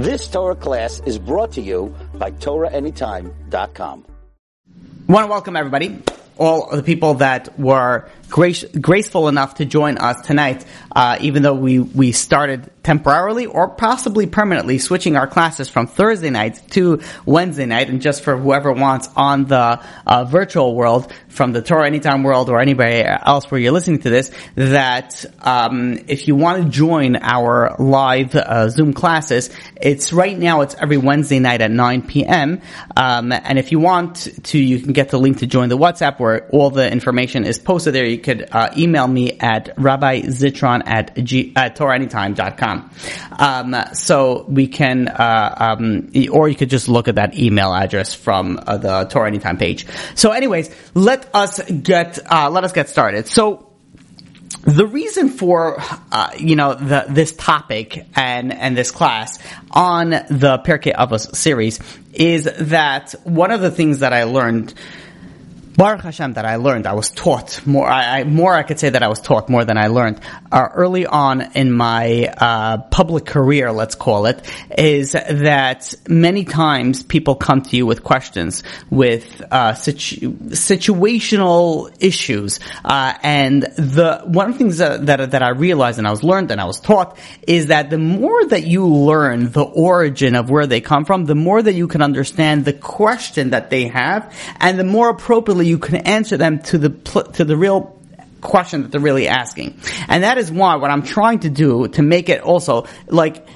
This Torah class is brought to you by TorahAnytime.com. I want to welcome everybody, all the people that were grace, graceful enough to join us tonight, uh, even though we, we started temporarily or possibly permanently switching our classes from Thursday night to Wednesday night, and just for whoever wants on the uh, virtual world, from the Torah Anytime world or anybody else where you're listening to this, that um, if you want to join our live uh, Zoom classes, it's right now. It's every Wednesday night at 9 p.m. Um, and if you want to, you can get the link to join the WhatsApp where all the information is posted there. You could uh, email me at rabbizitron at, G, at TorahAnytime.com. Um, so we can, uh, um, or you could just look at that email address from uh, the Torah Anytime page. So anyways, let us get, uh, let us get started. So, the reason for uh, you know the, this topic and and this class on the Pirkei Avos series is that one of the things that I learned Baruch Hashem that I learned, I was taught more. I, I, more I could say that I was taught more than I learned uh, early on in my uh, public career. Let's call it is that many times people come to you with questions, with uh, situ- situational issues, uh, and the one of the things that, that that I realized and I was learned and I was taught is that the more that you learn the origin of where they come from, the more that you can understand the question that they have, and the more appropriately you can answer them to the to the real question that they're really asking. And that is why what I'm trying to do to make it also like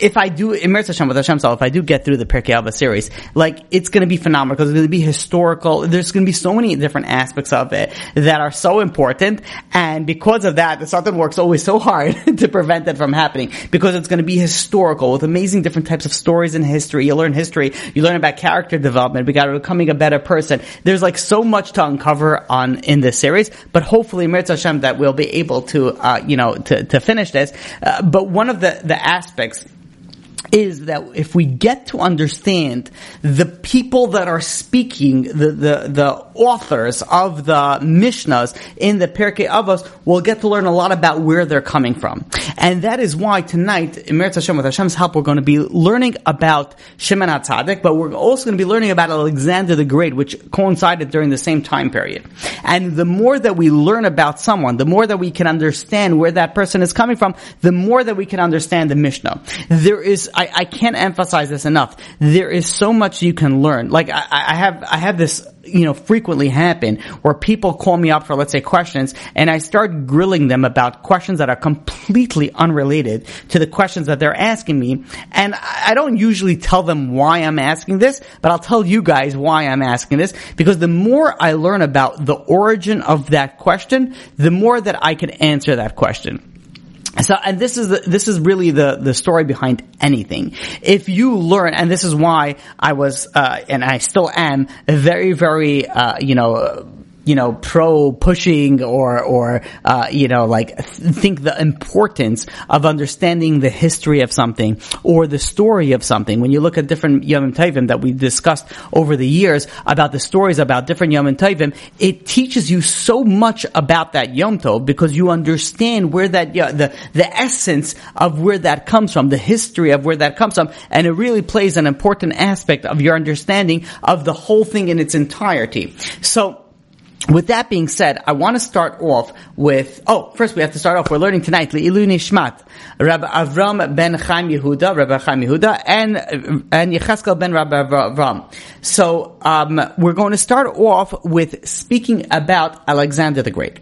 if I do immerse Hashem with if I do get through the Pirkei Avos series, like it's going to be phenomenal because it's going to be historical. There's going to be so many different aspects of it that are so important, and because of that, the Satan works always so hard to prevent that from happening because it's going to be historical with amazing different types of stories in history. You learn history, you learn about character development, we got becoming a better person. There's like so much to uncover on in this series, but hopefully, Mirza Hashem, that we'll be able to, uh, you know, to to finish this. Uh, but one of the the aspects is that if we get to understand the people that are speaking, the, the, the authors of the Mishnahs in the Pirkei Avos, we'll get to learn a lot about where they're coming from. And that is why tonight, in Meretz Hashem, with Hashem's help, we're going to be learning about Shimon HaTzadik, but we're also going to be learning about Alexander the Great, which coincided during the same time period. And the more that we learn about someone, the more that we can understand where that person is coming from, the more that we can understand the Mishnah. There is, I, I can't emphasize this enough. There is so much you can learn. Like I, I have, I have this, you know, frequently happen where people call me up for, let's say, questions, and I start grilling them about questions that are completely unrelated to the questions that they're asking me. And I don't usually tell them why I'm asking this, but I'll tell you guys why I'm asking this, because the more I learn about the origin of that question, the more that I can answer that question. So, and this is the, this is really the the story behind anything. If you learn, and this is why I was, uh, and I still am, very, very, uh, you know you know, pro pushing or, or, uh, you know, like th- think the importance of understanding the history of something or the story of something. When you look at different Yom Tovim that we discussed over the years about the stories about different Yom Tovim, it teaches you so much about that Yom Tov because you understand where that, the, the essence of where that comes from, the history of where that comes from, and it really plays an important aspect of your understanding of the whole thing in its entirety. So, with that being said, I want to start off with, oh, first we have to start off, we're learning tonight, Le'ilu Nishmat, Rabbi Avram ben Chaim Yehuda, Rabbi Chaim Yehuda, and, and Yecheskel ben Rabbi Avram. So, um, we're going to start off with speaking about Alexander the Great.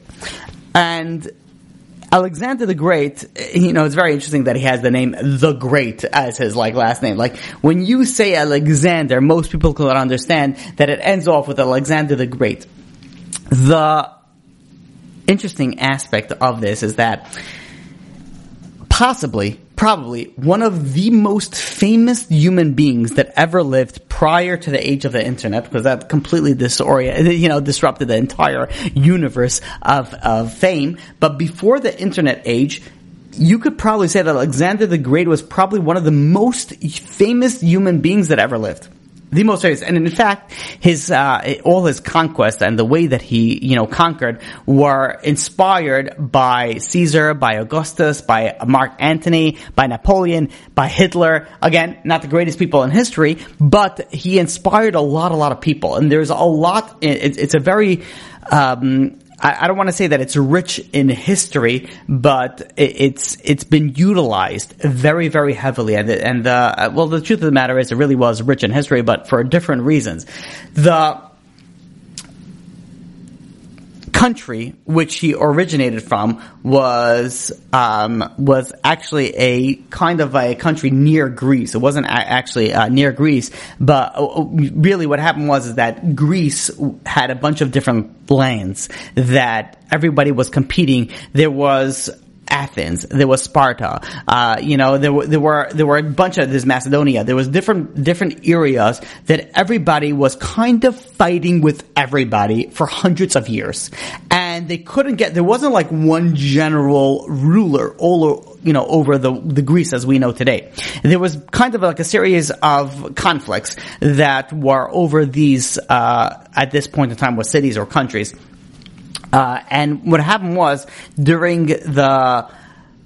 And Alexander the Great, you know, it's very interesting that he has the name the Great as his like last name. Like when you say Alexander, most people can understand that it ends off with Alexander the Great. The interesting aspect of this is that possibly, probably one of the most famous human beings that ever lived prior to the age of the internet, because that completely disoriented, you know, disrupted the entire universe of, of fame. But before the internet age, you could probably say that Alexander the Great was probably one of the most famous human beings that ever lived. The most famous. And in fact, his uh, all his conquests and the way that he you know conquered were inspired by Caesar, by Augustus, by Mark Antony, by Napoleon, by Hitler. Again, not the greatest people in history, but he inspired a lot, a lot of people. And there's a lot. it's a very um, I, I don't want to say that it's rich in history, but it, it's it's been utilized very very heavily. And and the uh, well, the truth of the matter is, it really was rich in history, but for different reasons. The country which he originated from was um, was actually a kind of a country near Greece. It wasn't actually uh, near Greece, but uh, really what happened was is that Greece had a bunch of different lands that everybody was competing. There was Athens, there was Sparta, uh, you know, there were, there were, there were a bunch of, this Macedonia, there was different, different areas that everybody was kind of fighting with everybody for hundreds of years. And they couldn't get, there wasn't like one general ruler all, you know, over the, the Greece as we know today. There was kind of like a series of conflicts that were over these, uh, at this point in time was cities or countries. Uh, and what happened was during the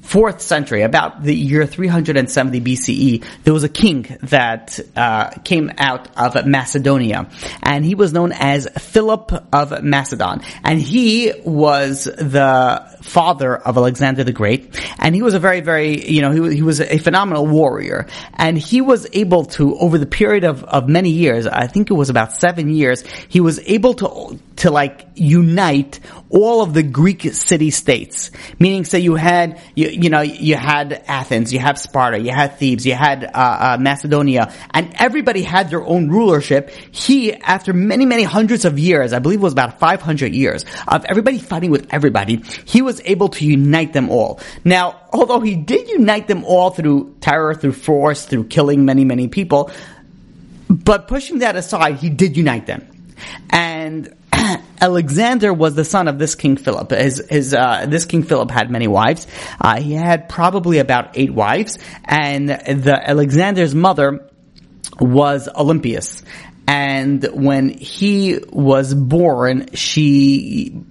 fourth century, about the year 370 BCE, there was a king that uh, came out of Macedonia, and he was known as Philip of Macedon, and he was the father of Alexander the Great, and he was a very, very, you know, he, he was a phenomenal warrior, and he was able to, over the period of, of many years, I think it was about seven years, he was able to, to like unite all of the Greek city states. Meaning, say you had, you, you know, you had Athens, you had Sparta, you had Thebes, you had, uh, uh, Macedonia, and everybody had their own rulership. He, after many, many hundreds of years, I believe it was about 500 years, of everybody fighting with everybody, he was able to unite them all. Now, although he did unite them all through terror, through force, through killing many, many people, but pushing that aside, he did unite them. And Alexander was the son of this King Philip. His, his, uh, this King Philip had many wives. Uh, he had probably about eight wives, and the Alexander's mother was Olympias. And when he was born, she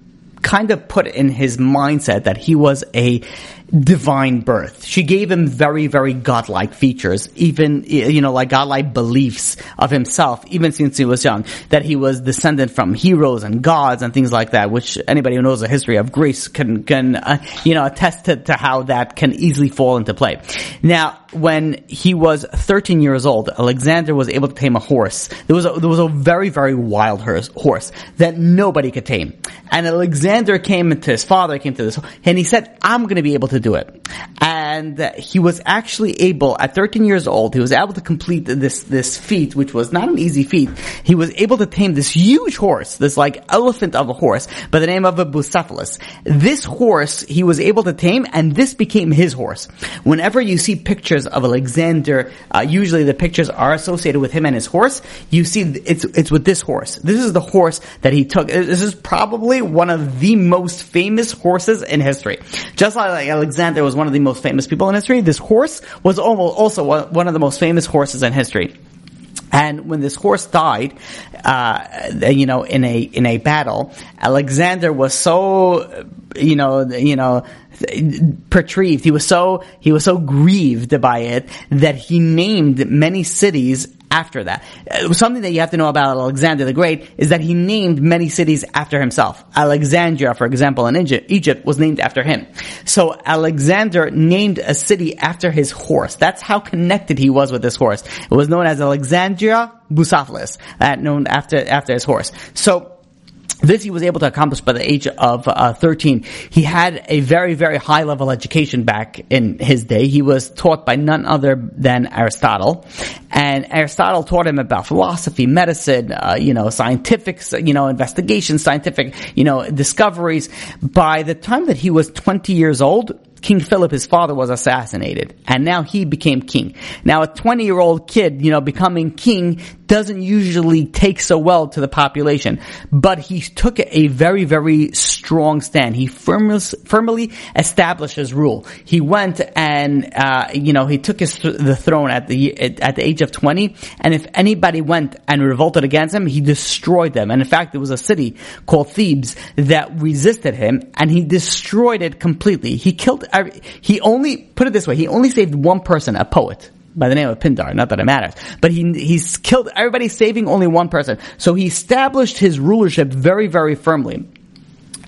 kind of put in his mindset that he was a divine birth. She gave him very, very godlike features, even, you know, like godlike beliefs of himself, even since he was young, that he was descended from heroes and gods and things like that, which anybody who knows the history of Greece can, can, uh, you know, attest to, to how that can easily fall into play. Now, when he was 13 years old, Alexander was able to tame a horse. There was a, there was a very, very wild horse that nobody could tame. And Alexander came to his father, came to this, and he said, I'm going to be able to do it. And he was actually able, at 13 years old, he was able to complete this, this feat, which was not an easy feat. He was able to tame this huge horse, this like elephant of a horse, by the name of a Bucephalus. This horse he was able to tame, and this became his horse. Whenever you see pictures of Alexander, uh, usually the pictures are associated with him and his horse. You see, it's, it's with this horse. This is the horse that he took. This is probably one of the most famous horses in history. Just like Alexander was one of the most famous people in history, this horse was almost also one of the most famous horses in history. And when this horse died, uh, you know, in a in a battle, Alexander was so, you know, you know, perturbed. He was so he was so grieved by it that he named many cities after that. Uh, something that you have to know about Alexander the Great is that he named many cities after himself. Alexandria, for example, in Egypt, Egypt was named after him. So Alexander named a city after his horse. That's how connected he was with this horse. It was known as Alexandria Bucephalus, uh, known after after his horse. So this he was able to accomplish by the age of uh, 13. He had a very, very high level education back in his day. He was taught by none other than Aristotle. And Aristotle taught him about philosophy, medicine, uh, you know, scientific, you know, investigations, scientific, you know, discoveries. By the time that he was 20 years old, King Philip, his father, was assassinated, and now he became king. Now, a 20 year old kid, you know, becoming king doesn't usually take so well to the population, but he took a very, very strong stand. He firmly, firmly established his rule. He went and, uh, you know, he took his th- the throne at the, at the age of 20, and if anybody went and revolted against him, he destroyed them. And in fact, there was a city called Thebes that resisted him, and he destroyed it completely. He killed, he only, put it this way, he only saved one person, a poet by the name of Pindar. Not that it matters, but he he's killed everybody, saving only one person. So he established his rulership very, very firmly.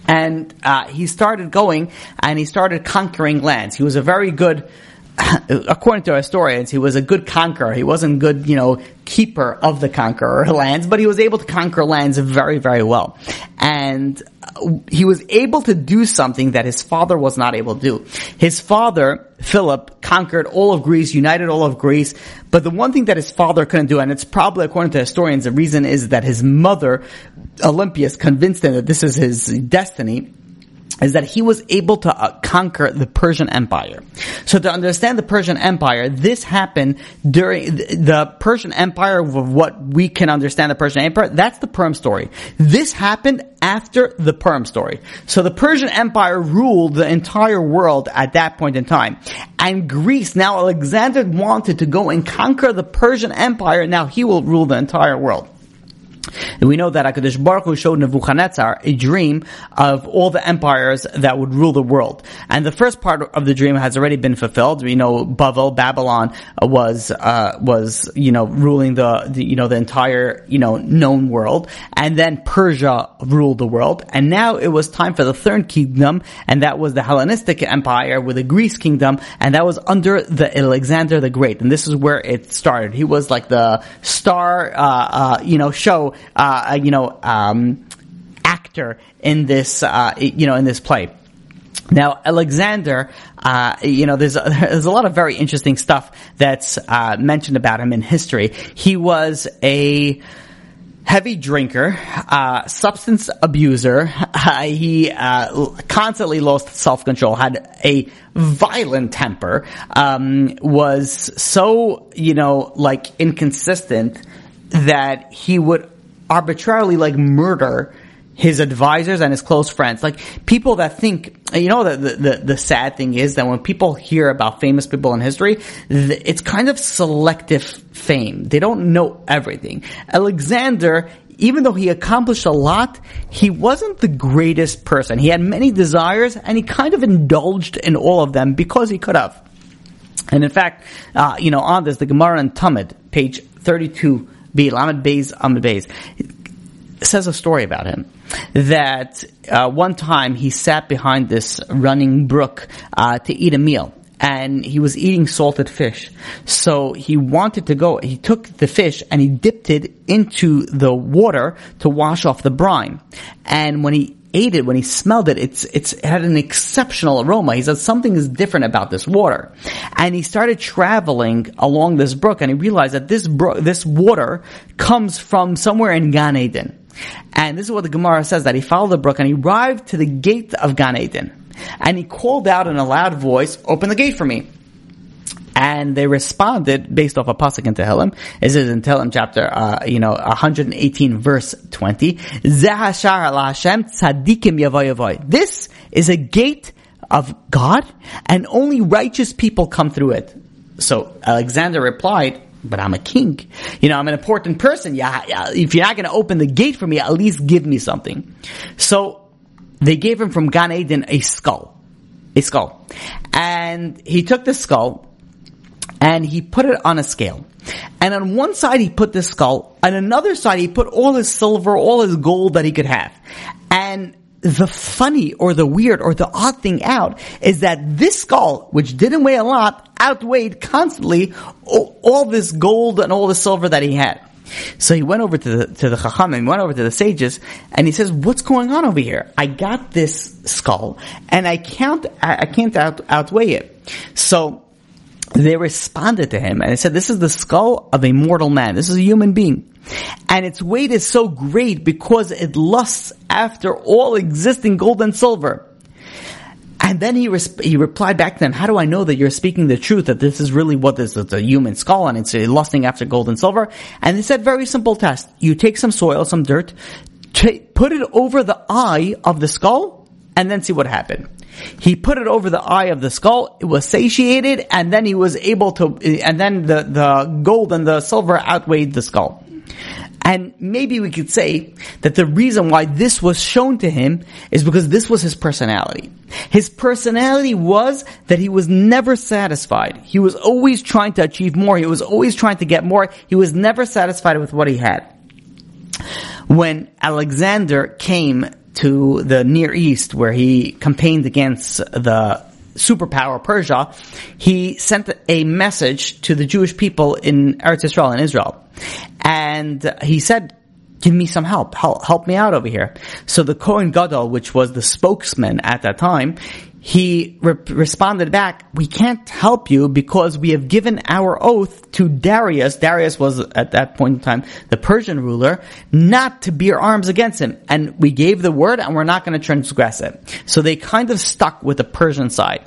And uh, he started going and he started conquering lands. He was a very good according to historians, he was a good conqueror. He wasn't good, you know, keeper of the conqueror lands, but he was able to conquer lands very, very well. And he was able to do something that his father was not able to do. His father, Philip, conquered all of Greece, united all of Greece, but the one thing that his father couldn't do, and it's probably according to historians, the reason is that his mother, Olympias, convinced him that this is his destiny, is that he was able to uh, conquer the Persian Empire. So to understand the Persian Empire, this happened during the, the Persian Empire of what we can understand the Persian Empire, that's the Purim story. This happened after the Purim story. So the Persian Empire ruled the entire world at that point in time. And Greece, now Alexander wanted to go and conquer the Persian Empire, now he will rule the entire world. We know that HaKadosh Baruch Hu showed Nebuchadnezzar a dream of all the empires that would rule the world. And the first part of the dream has already been fulfilled. We know Bavel, Babylon was, uh, was, you know, ruling the, the, you know, the entire, you know, known world. And then Persia ruled the world. And now it was time for the third kingdom, and that was the Hellenistic Empire with the Greece kingdom, and that was under the Alexander the Great. And this is where it started. He was like the star, uh, uh, you know, show uh, you know, um, actor in this, uh, you know, in this play. Now, Alexander, uh, you know, there's a, there's a lot of very interesting stuff that's uh, mentioned about him in history. He was a heavy drinker, uh, substance abuser. he uh, constantly lost self control, had a violent temper, um, was so you know like inconsistent that he would arbitrarily like murder his advisors and his close friends. Like people that think, you know, the, the, the, sad thing is that when people hear about famous people in history, it's kind of selective fame. They don't know everything. Alexander, even though he accomplished a lot, he wasn't the greatest person. He had many desires and he kind of indulged in all of them because he could have. And in fact, uh, you know, on this, the Gemara in Tamid, page 32, B, Lamed Amud Beis, says a story about him that uh, one time he sat behind this running brook uh, to eat a meal and he was eating salted fish. So he wanted to go, he took the fish and he dipped it into the water to wash off the brine. And when he ate it, when he smelled it, it's, it's, it had an exceptional aroma. He said something is different about this water. And he started traveling along this brook and he realized that this brook, this water comes from somewhere in Gan Eden. And this is what the Gemara says, that he followed the brook and he arrived to the gate of Gan Eden. And he called out in a loud voice, open the gate for me. And they responded based off a pasuk in Tehillim. This is in Tehillim chapter, uh, you know, 118 verse 20. This is a gate of God and only righteous people come through it. So Alexander replied, but I'm a king. You know, I'm an important person. Yeah, if you're not going to open the gate for me, at least give me something. So they gave him from Gan Eden a skull. A skull. And he took the skull and he put it on a scale. And on one side he put this skull, on another side he put all his silver, all his gold that he could have. And the funny or the weird or the odd thing out is that this skull, which didn't weigh a lot, outweighed constantly all, this gold and all the silver that he had. So he went over to the to the Chacham and went over to the sages and he says, "What's going on over here? I got this skull and I can't I, I can't out, outweigh it." So they responded to him and they said, this is the skull of a mortal man. This is a human being. And its weight is so great because it lusts after all existing gold and silver. And then he res- he replied back to them, "How do I know that you're speaking the truth? That this is really what this is? A human skull, and it's uh, lusting after gold and silver." And they said, "Very simple test. You take some soil, some dirt, t- put it over the eye of the skull, and then see what happened." He put it over the eye of the skull. It was satiated, and then he was able to. And then the the gold and the silver outweighed the skull. And maybe we could say that the reason why this was shown to him is because this was his personality. His personality was that he was never satisfied. He was always trying to achieve more. He was always trying to get more. He was never satisfied with what he had. When Alexander came to the Near East where he campaigned against the superpower Persia, he sent a message to the Jewish people in Eretz Israel in Israel. And he said, give me some help. help. Help me out over here. So the Kohen Gadol, which was the spokesman at that time, he re- responded back, we can't help you because we have given our oath to Darius. Darius was at that point in time the Persian ruler, not to bear arms against him. And we gave the word and we're not going to transgress it. So they kind of stuck with the Persian side.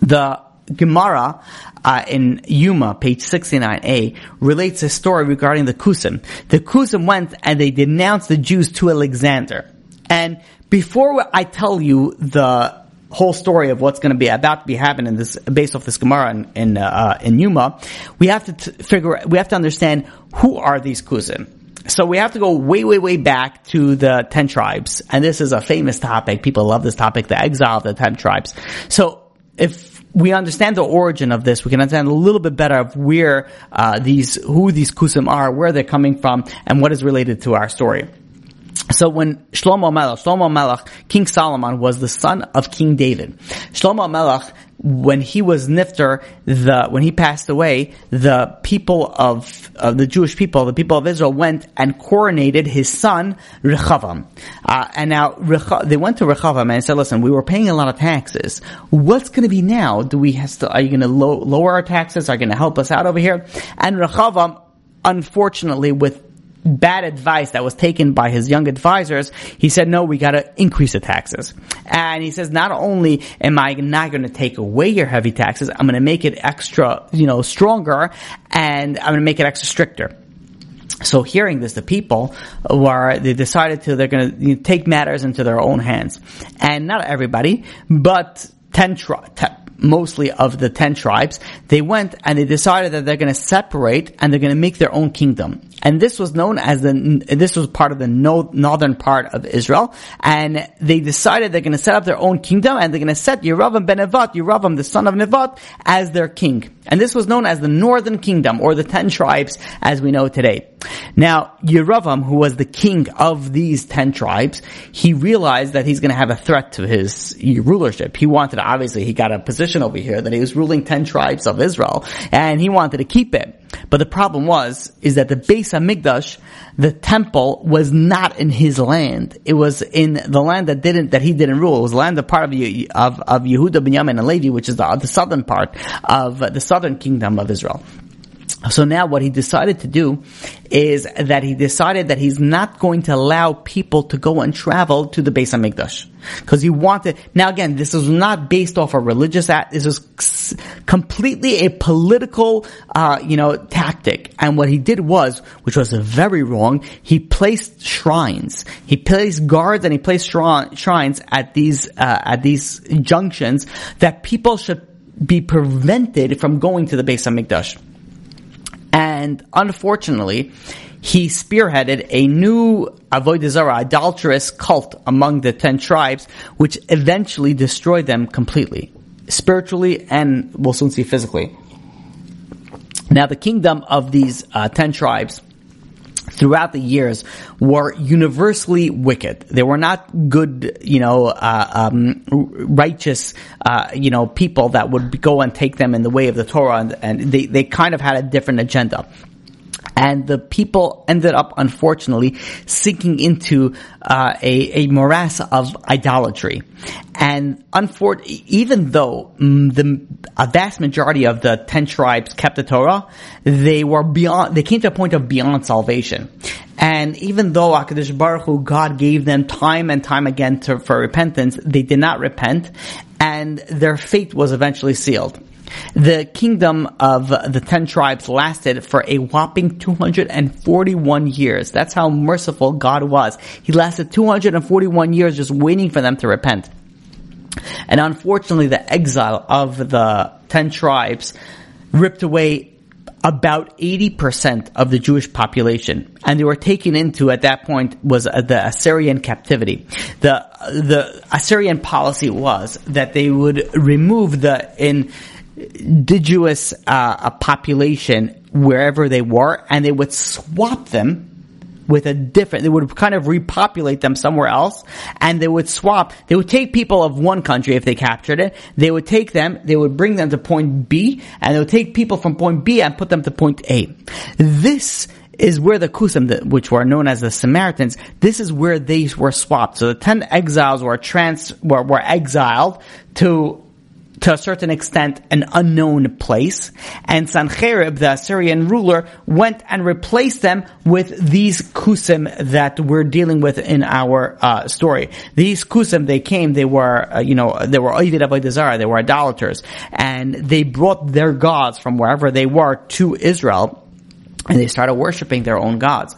The Gemara uh, in Yuma, page 69a, relates a story regarding the Kusim. The Kusim went and they denounced the Jews to Alexander. And before I tell you the whole story of what's going to be about to be happening this based off this Gemara in in, uh, in Yuma, we have to t- figure we have to understand who are these Kusim. So we have to go way, way, way back to the ten tribes, and this is a famous topic. People love this topic, the exile of the ten tribes. So if we understand the origin of this, we can understand a little bit better of where uh, these, who these kusim are, where they're coming from, and what is related to our story. So when Shlomo Melech, Shlomo Melech, King Solomon was the son of King David. Shlomo Melech, when he was nifter, the when he passed away, the people of, the Jewish people, the people of Israel, went and coronated his son Rechavam. Uh, and now they went to Rechavam and said, "Listen, we were paying a lot of taxes. What's going to be now? Do we have to? Are you going to lo- lower our taxes? Are you going to help us out over here?" And Rechavam, unfortunately, with bad advice that was taken by his young advisors, he said, no, we gotta increase the taxes. And he says, not only am I not gonna take away your heavy taxes, I'm gonna make it extra, you know, stronger, and I'm gonna make it extra stricter. So hearing this, the people were, they decided to, they're gonna you know, take matters into their own hands. And not everybody, but 10, tri- ten mostly of the 10 tribes, they went and they decided that they're going to separate and they're going to make their own kingdom. And this was known as the, this was part of the no, northern part of Israel. And they decided they're going to set up their own kingdom and they're going to set Yeravam ben Nevat, Yeravam the son of Nevat, as their king. And this was known as the northern kingdom or the 10 tribes as we know today. Now, Yeravam, who was the king of these 10 tribes, he realized that he's going to have a threat to his rulership. He wanted, obviously, he got a position over here that he was ruling 10 tribes of Israel and he wanted to keep it. But the problem was, is that the Beis Hamikdash, the temple, was not in his land. It was in the land that didn't, that he didn't rule. It was land a part of, of, of Yehuda, Binyamin, and Levi, which is the, the southern part of the southern kingdom of Israel. So now what he decided to do is that he decided that he's not going to allow people to go and travel to the Beis Hamikdash. Cause he wanted, now again, this is not based off a religious act, this is completely a political, uh, you know, tactic. And what he did was, which was very wrong, he placed shrines. He placed guards and he placed shrines at these, uh, at these junctions that people should be prevented from going to the Beis Hamikdash. And unfortunately, he spearheaded a new Avodah idolatrous cult among the ten tribes, which eventually destroyed them completely. Spiritually and we'll soon see physically. Now the kingdom of these uh, ten tribes throughout the years were universally wicked. They were not good, you know, uh, um, righteous, uh, you know, people that would go and take them in the way of the Torah, and, and they they kind of had a different agenda and the people ended up unfortunately sinking into uh, a, a morass of idolatry. And unfor- even though mm, the a vast majority of the ten tribes kept the Torah, they were beyond. They came to a point of beyond salvation. And even though Hakadosh Baruch Hu, God gave them time and time again to, for repentance, they did not repent. and their fate was eventually sealed. The kingdom of the ten tribes lasted for a whopping 241 years. That's how merciful God was. He lasted 241 years just waiting for them to repent. And unfortunately, the exile of the ten tribes ripped away about 80% of the Jewish population. And they were taken into, at that point, was the Assyrian captivity. The, the Assyrian policy was that they would remove the indigenous uh, a population wherever they were and they would swap them with a different, they would kind of repopulate them somewhere else and they would swap, they would take people of one country if they captured it, they would take them, they would bring them to point B and they would take people from point B and put them to point A. This is where the Kusim, which were known as the Samaritans, this is where they were swapped. So the ten exiles were trans, were, were exiled to to a certain extent an unknown place. And Sancherib, the Assyrian ruler, went and replaced them with these kusim that we're dealing with in our uh, story. These kusim, they came, they were, uh, you know, they were Ovid Avodah they were idolaters, and they brought their gods from wherever they were to Israel and they started worshiping their own gods.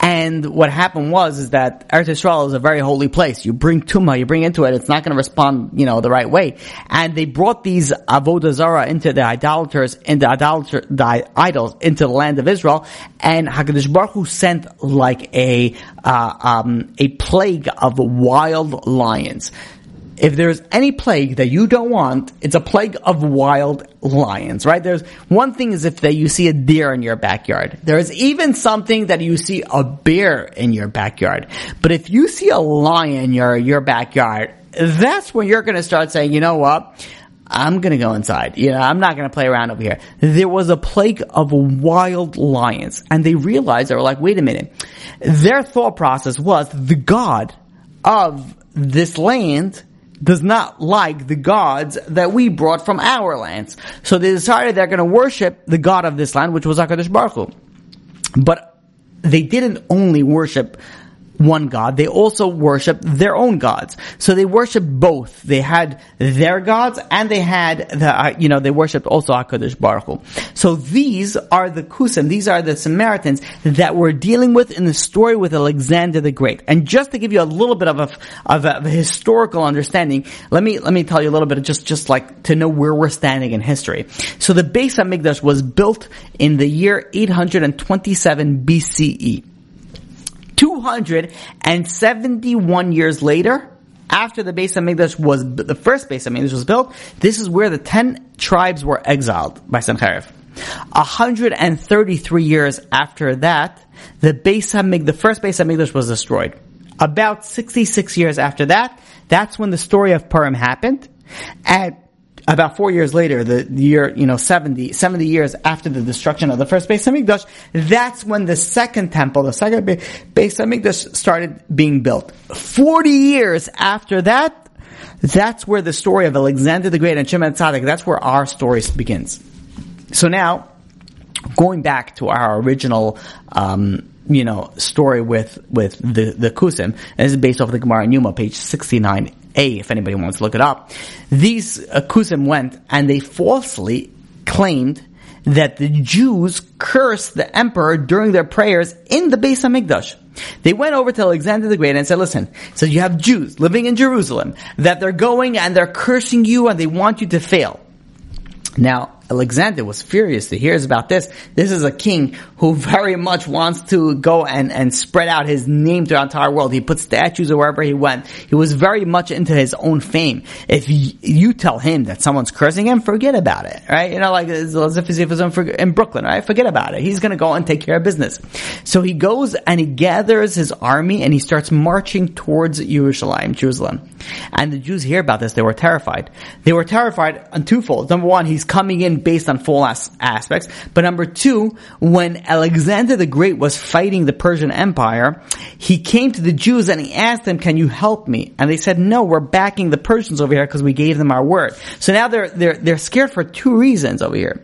And what happened was is that Eretz Yisrael is a very holy place. You bring tuma, you bring into it, it's not going to respond, you know, the right way. And they brought these avodah zarah into the idolaters, into idolater, the idols into the land of Israel. And Hakadosh Baruch Hu sent like a uh, um, a plague of wild lions if there's any plague that you don't want, it's a plague of wild lions, right? There's one thing is if that you see a deer in your backyard. There's even something that you see a bear in your backyard. But if you see a lion in your, your backyard, that's when you're gonna start saying, you know what? I'm gonna go inside. You know, I'm not gonna play around over here. There was a plague of wild lions and they realized, they were like, wait a minute. Their thought process was the God of this land does not like the gods that we brought from our lands. So they decided they're going to worship the God of this land, which was HaKadosh Baruch Hu. But they didn't only worship one God. They also worshiped their own gods. So they worshiped both. They had their gods and they had the, uh, you know, they worshiped also HaKadosh Baruch Hu. So these are the Kusim, these are the Samaritans that we're dealing with in the story with Alexander the Great. And just to give you a little bit of a, of a, of a historical understanding, let me, let me tell you a little bit of just, just like to know where we're standing in history. So the Beis HaMikdash was built in the year 827 BCE. 271 years later, after the Beis HaMikdash was, the first Beis HaMikdash was built, this is where the 10 tribes were exiled by Sennacherib. 133 years after that, the Beis HaMikdash, the first Beis HaMikdash was destroyed. About 66 years after that, that's when the story of Purim happened. And about four years later, the year, you know, 70, 70 years after the destruction of the first Beis Hamikdash, that's when the second temple, the second Beis Hamikdash started being built. 40 years after that, that's where the story of Alexander the Great and Shimon Tzaddik, that's where our story begins. So now, going back to our original, um, you know, story with, with the, the Kusim, and this is based off the Gemara Yuma, page 69 a, if anybody wants to look it up. These uh, Kusim went and they falsely claimed that the Jews cursed the emperor during their prayers in the Beis Hamikdash. They went over to Alexander the Great and said, listen, so you have Jews living in Jerusalem, that they're going and they're cursing you and they want you to fail. Now, Alexander was furious to hear about this. This is a king who very much wants to go and, and spread out his name throughout the entire world. He put statues wherever he went. He was very much into his own fame. If you tell him that someone's cursing him, forget about it, right? You know, like as if he was in Brooklyn, right? Forget about it. He's gonna go and take care of business. So he goes and he gathers his army and he starts marching towards Jerusalem, Jerusalem. And the Jews hear about this. They were terrified. They were terrified on twofold. Number one, he's coming in based on false aspects. But number two, when Alexander the Great was fighting the Persian Empire, he came to the Jews and he asked them, can you help me? And they said, no, we're backing the Persians over here because we gave them our word. So now they're, they're, they're scared for two reasons over here.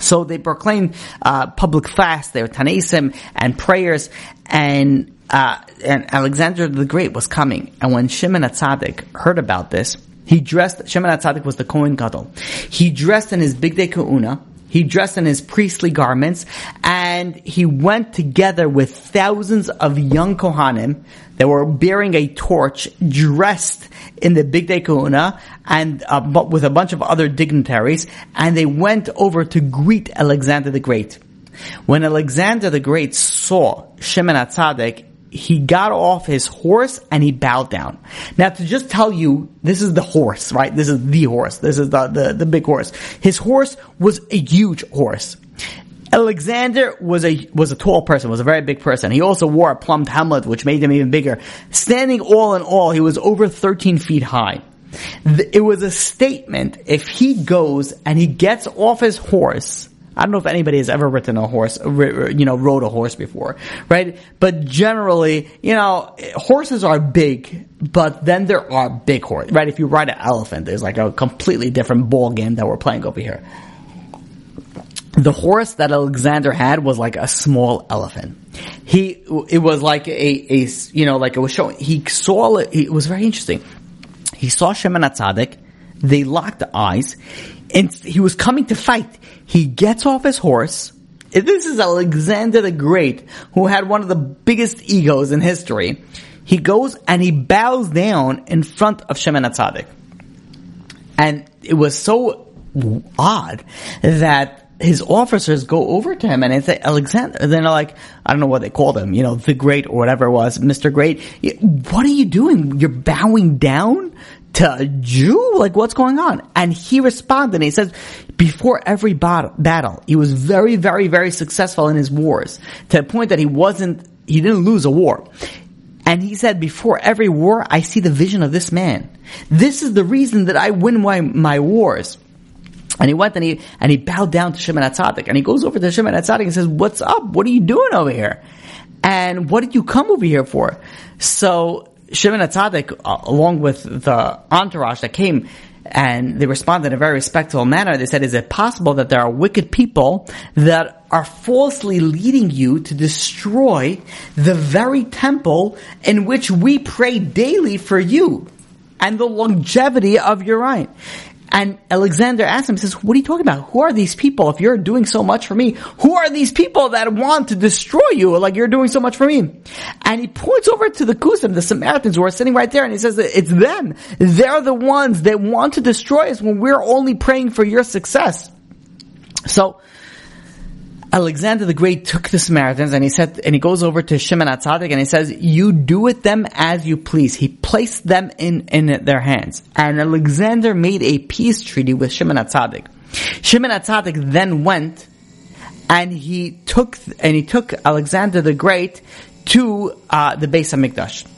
So they proclaimed uh, public fast, their Tanaisim and prayers, and uh, and Alexander the Great was coming. And when Shimon HaTzadik heard about this, He dressed, Shimon HaTzadik was the Kohen Gadol. He dressed in his Bigdei Kehuna, he dressed in his priestly garments, and he went together with thousands of young Kohanim that were bearing a torch, dressed in the Bigdei Kehuna, and uh, with a bunch of other dignitaries, and they went over to greet Alexander the Great. When Alexander the Great saw Shimon HaTzadik, he got off his horse and he bowed down. Now to just tell you, this is the horse, right? This is the horse. This is the, the, the big horse. His horse was a huge horse. Alexander was a was a tall person, was a very big person. He also wore a plumed helmet, which made him even bigger. Standing all in all, he was over 13 feet high. It was a statement. If he goes and he gets off his horse I don't know if anybody has ever ridden a horse, you know, rode a horse before, right? But generally, you know, horses are big, but then there are big horses, right? If you ride an elephant, there's like a completely different ball game that we're playing over here. The horse that Alexander had was like a small elephant. He, it was like a, a, you know, like it was showing, he saw it, it was very interesting. He saw Shimon HaTzadik, they locked eyes, and he was coming to fight. He gets off his horse. This is Alexander the Great, who had one of the biggest egos in history. He goes and he bows down in front of Shimon HaTzadik. And it was so odd that his officers go over to him and they say, Alexander, and they're like, I don't know what they called him, you know, the great or whatever it was, Mr. Great. What are you doing? You're bowing down a Jew? Like, what's going on? And he responded, and he says, before every battle, he was very, very, very successful in his wars, to the point that he wasn't, he didn't lose a war. And he said, before every war, I see the vision of this man. This is the reason that I win my, my wars. And he went and he, and he bowed down to Shimon HaTzadik. And he goes over to Shimon HaTzadik and says, what's up? What are you doing over here? And what did you come over here for? So Shimon HaTzadik, uh, along with the entourage that came, and they responded in a very respectful manner. They said, is it possible that there are wicked people that are falsely leading you to destroy the very temple in which we pray daily for you and the longevity of your reign? And Alexander asked him, he says, what are you talking about? Who are these people? If you're doing so much for me, who are these people that want to destroy you like you're doing so much for me? And he points over to the Kusim, the Samaritans who are sitting right there, and he says it's them. They're the ones that want to destroy us when we're only praying for your success. So, Alexander the Great took the Samaritans and he said, and he goes over to Shimon HaTzadik and he says, you do with them as you please. He placed them in, in their hands. And Alexander made a peace treaty with Shimon HaTzadik. Shimon HaTzadik then went and he took, and he took Alexander the Great to, uh, the of HaMikdash.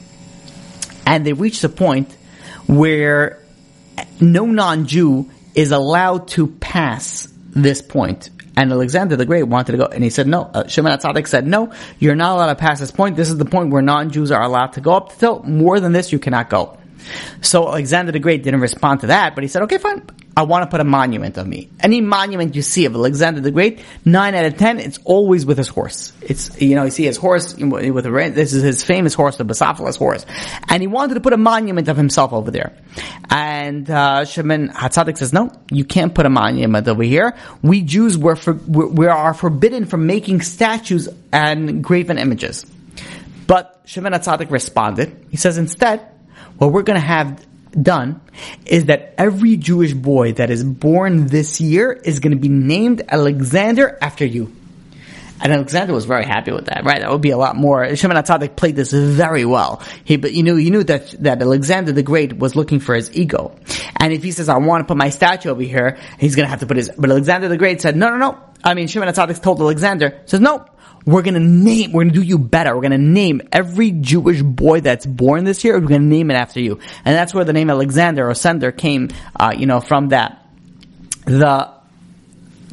And they reached a point where no non-Jew is allowed to pass this point and Alexander the Great wanted to go, and he said no. Uh, Shimon HaTzadik said no. You're not allowed to pass this point. This is the point where non-Jews are allowed to go up to. till more than this. You cannot go. So Alexander the Great didn't respond to that, but he said, okay, fine. I want to put a monument of me. Any monument you see of Alexander the Great, nine out of ten, it's always with his horse. It's, you know, you see his horse with a, this is his famous horse, the Bucephalus horse. And he wanted to put a monument of himself over there. And, uh, Shimon HaTzadik says, no, you can't put a monument over here. We Jews were for, we are forbidden from making statues and graven images. But Shimon HaTzadik responded. He says, instead, what we're going to have done is that every Jewish boy that is born this year is going to be named Alexander after you. And Alexander was very happy with that, right? That would be a lot more. Shimon HaTzadik played this very well. He, but you knew, you knew that, that Alexander the Great was looking for his ego. And if he says, I want to put my statue over here, he's gonna have to put his, but Alexander the Great said, no, no, no. I mean, Shimon HaTzadik told Alexander, says, no, we're gonna name, we're gonna do you better. We're gonna name every Jewish boy that's born this year, we're gonna name it after you. And that's where the name Alexander or Sender came, uh, you know, from that. The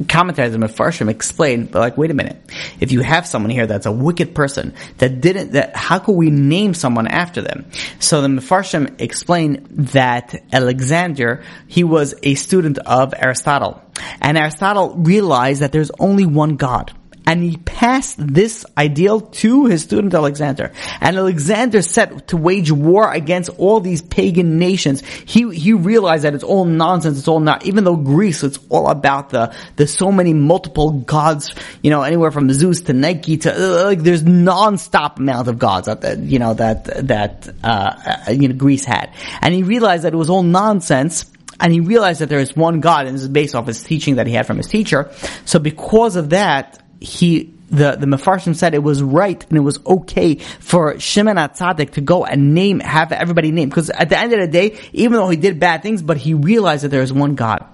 commentators and Mefarshim explain, but like, wait a minute. If you have someone here that's a wicked person that didn't, that, how could we name someone after them? So the Mefarshim explain that Alexander, he was a student of Aristotle. And Aristotle realized that there's only one God and he passed this ideal to his student Alexander. And Alexander set to wage war against all these pagan nations. He, he realized that it's all nonsense, it's all not, even though Greece, it's all about the, the so many multiple gods, you know, anywhere from Zeus to Nike to, uh, like, there's non-stop amount of gods that, you know, that, that, uh, uh, you know, Greece had. And he realized that it was all nonsense, and he realized that there is one God, and this is based off his teaching that he had from his teacher. So because of that, he the the Mefarshim said it was right and it was okay for Shimon HaTzadik to go and name have everybody name because at the end of the day, even though he did bad things, but he realized that there is one God.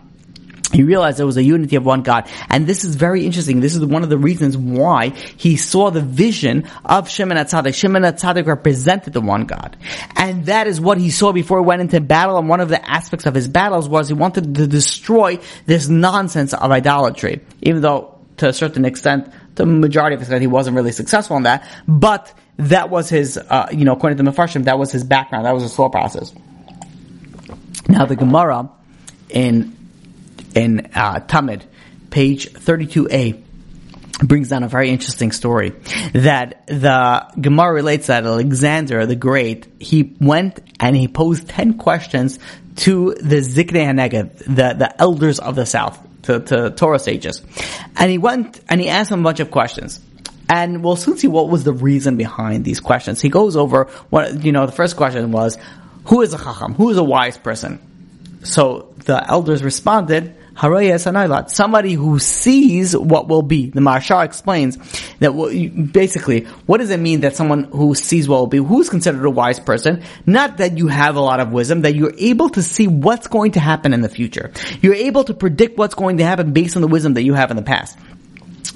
He realized there was a unity of one God. And this is very interesting. This is one of the reasons why he saw the vision of Shimon HaTzadik. Shimon HaTzadik represented the one God. And that is what he saw before he went into battle. And one of the aspects of his battles was he wanted to destroy this nonsense of idolatry. Even though to a certain extent, the majority of extent, he wasn't really successful in that. But that was his, uh, you know, according to the Mefarshim, that was his background. That was his thought process. Now the Gemara in in uh, Tamid, page thirty-two a, brings down a very interesting story that the Gemara relates that Alexander the Great he went and he posed ten questions to the Ziknei Hanegev, the the elders of the south to, to Torah sages. And he went and he asked them a bunch of questions. And we'll soon see what was the reason behind these questions. He goes over what, you know, the first question was, who is a chacham? Who is a wise person? So the elders responded, Somebody who sees what will be. The Maharsha explains that basically, what does it mean that someone who sees what will be, who's considered a wise person? Not that you have a lot of wisdom, that you're able to see what's going to happen in the future. You're able to predict what's going to happen based on the wisdom that you have in the past.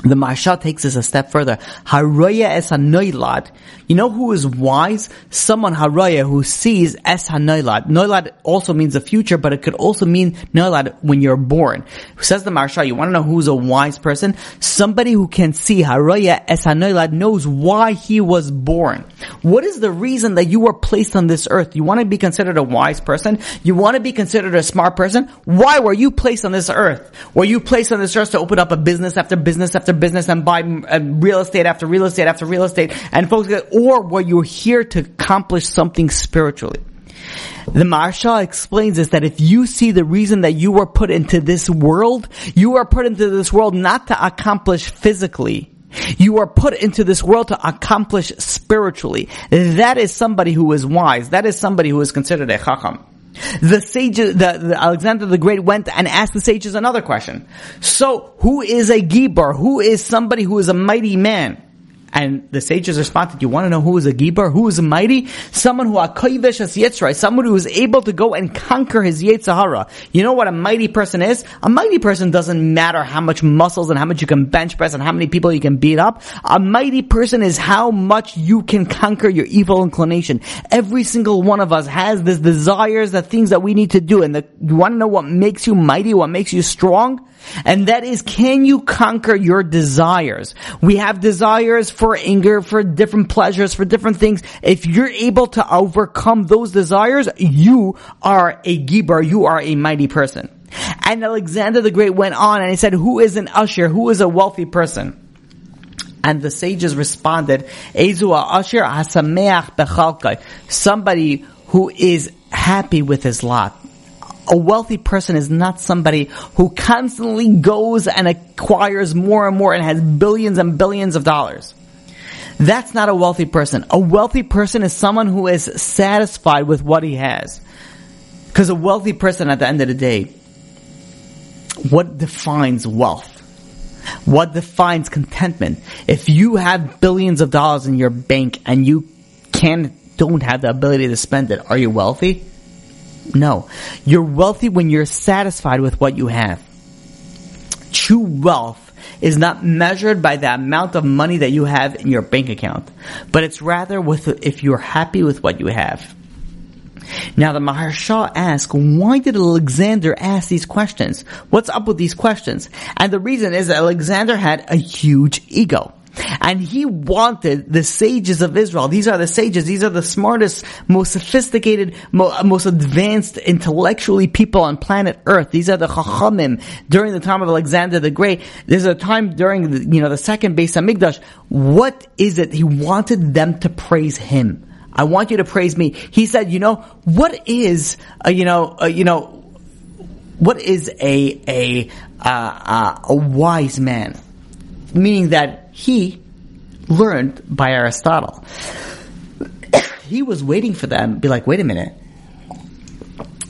The Maharsha takes this a step further. Haraya es hanoilad. You know who is wise? Someone haraya who sees es hanoilad. Noilad also means the future, but it could also mean noilad when you're born. Who Says the Maharsha, you want to know who's a wise person? Somebody who can see haraya es hanoilad knows why he was born. What is the reason that you were placed on this earth? You want to be considered a wise person? You want to be considered a smart person? Why were you placed on this earth? Were you placed on this earth to open up a business after business after business and buy uh, real estate after real estate after real estate and focus, or were you here to accomplish something spiritually? The Maharsha explains this that if you see the reason that you were put into this world, you are put into this world not to accomplish physically. You are put into this world to accomplish spiritually. That is somebody who is wise. That is somebody who is considered a chacham. The sages, the, the, Alexander the Great went and asked the sages another question. So, who is a Gibar? Who is somebody who is a mighty man? And the sages responded, you want to know who is a Gibar? Who is a mighty? Someone who akoivesh as Yitzray, someone who is able to go and conquer his Yetzirah. You know what a mighty person is? A mighty person doesn't matter how much muscles and how much you can bench press and how many people you can beat up. A mighty person is how much you can conquer your evil inclination. Every single one of us has this desires, the things that we need to do. And the, you want to know what makes you mighty, what makes you strong? And that is, can you conquer your desires? We have desires for anger, for different pleasures, for different things. If you're able to overcome those desires, you are a gibar, you are a mighty person. And Alexander the Great went on and he said, who is an usher? Who is a wealthy person? And the sages responded, Ezu usher hasameach. Somebody who is happy with his lot a wealthy person is not somebody who constantly goes and acquires more and more and has billions and billions of dollars. That's not a wealthy person. A wealthy person is someone who is satisfied with what he has. Because a wealthy person at the end of the day, what defines wealth? What defines contentment? If you have billions of dollars in your bank and you can't don't have the ability to spend it, are you wealthy? No. You're wealthy when you're satisfied with what you have. True wealth is not measured by the amount of money that you have in your bank account, but it's rather with if you're happy with what you have. Now the Maharsha asks, why did Alexander ask these questions? What's up with these questions? And the reason is that Alexander had a huge ego. And he wanted the sages of Israel. These are the sages. These are the smartest, most sophisticated, most advanced intellectually people on planet Earth. These are the Chachamim during the time of Alexander the Great. There's a time during the, you know, the second Beis Hamikdash. What is it? He wanted them to praise him. I want you to praise me. He said, you know, what is, you know, you know, what is a a uh, uh, a wise man? Meaning that he learned by Aristotle. he was waiting for them. Be like, wait a minute.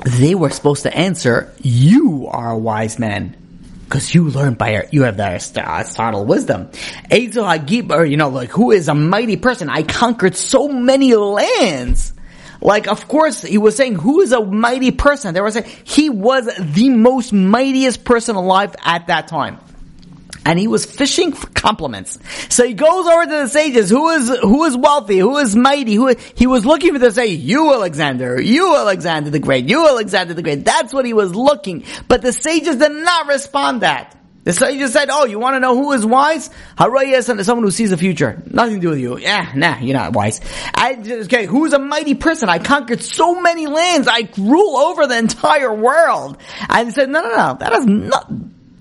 They were supposed to answer, "You are a wise man." because you learned by you have the Aristotle wisdom. Or you know, like who is a mighty person? I conquered so many lands. Like, of course, he was saying, who is a mighty person? They were saying, he was the most mightiest person alive at that time. And he was fishing for compliments. So he goes over to the sages, who is, who is wealthy, who is mighty, who, he was looking for to say, you Alexander, you Alexander the Great, you Alexander the Great. That's what he was looking. But the sages did not respond that. The sages said, "Oh, you want to know who is wise? Harayas and someone who sees the future. Nothing to do with you. Yeah, nah, you're not wise. I, okay, who's a mighty person? I conquered so many lands. I rule over the entire world." And said, "No, no, no. that is not."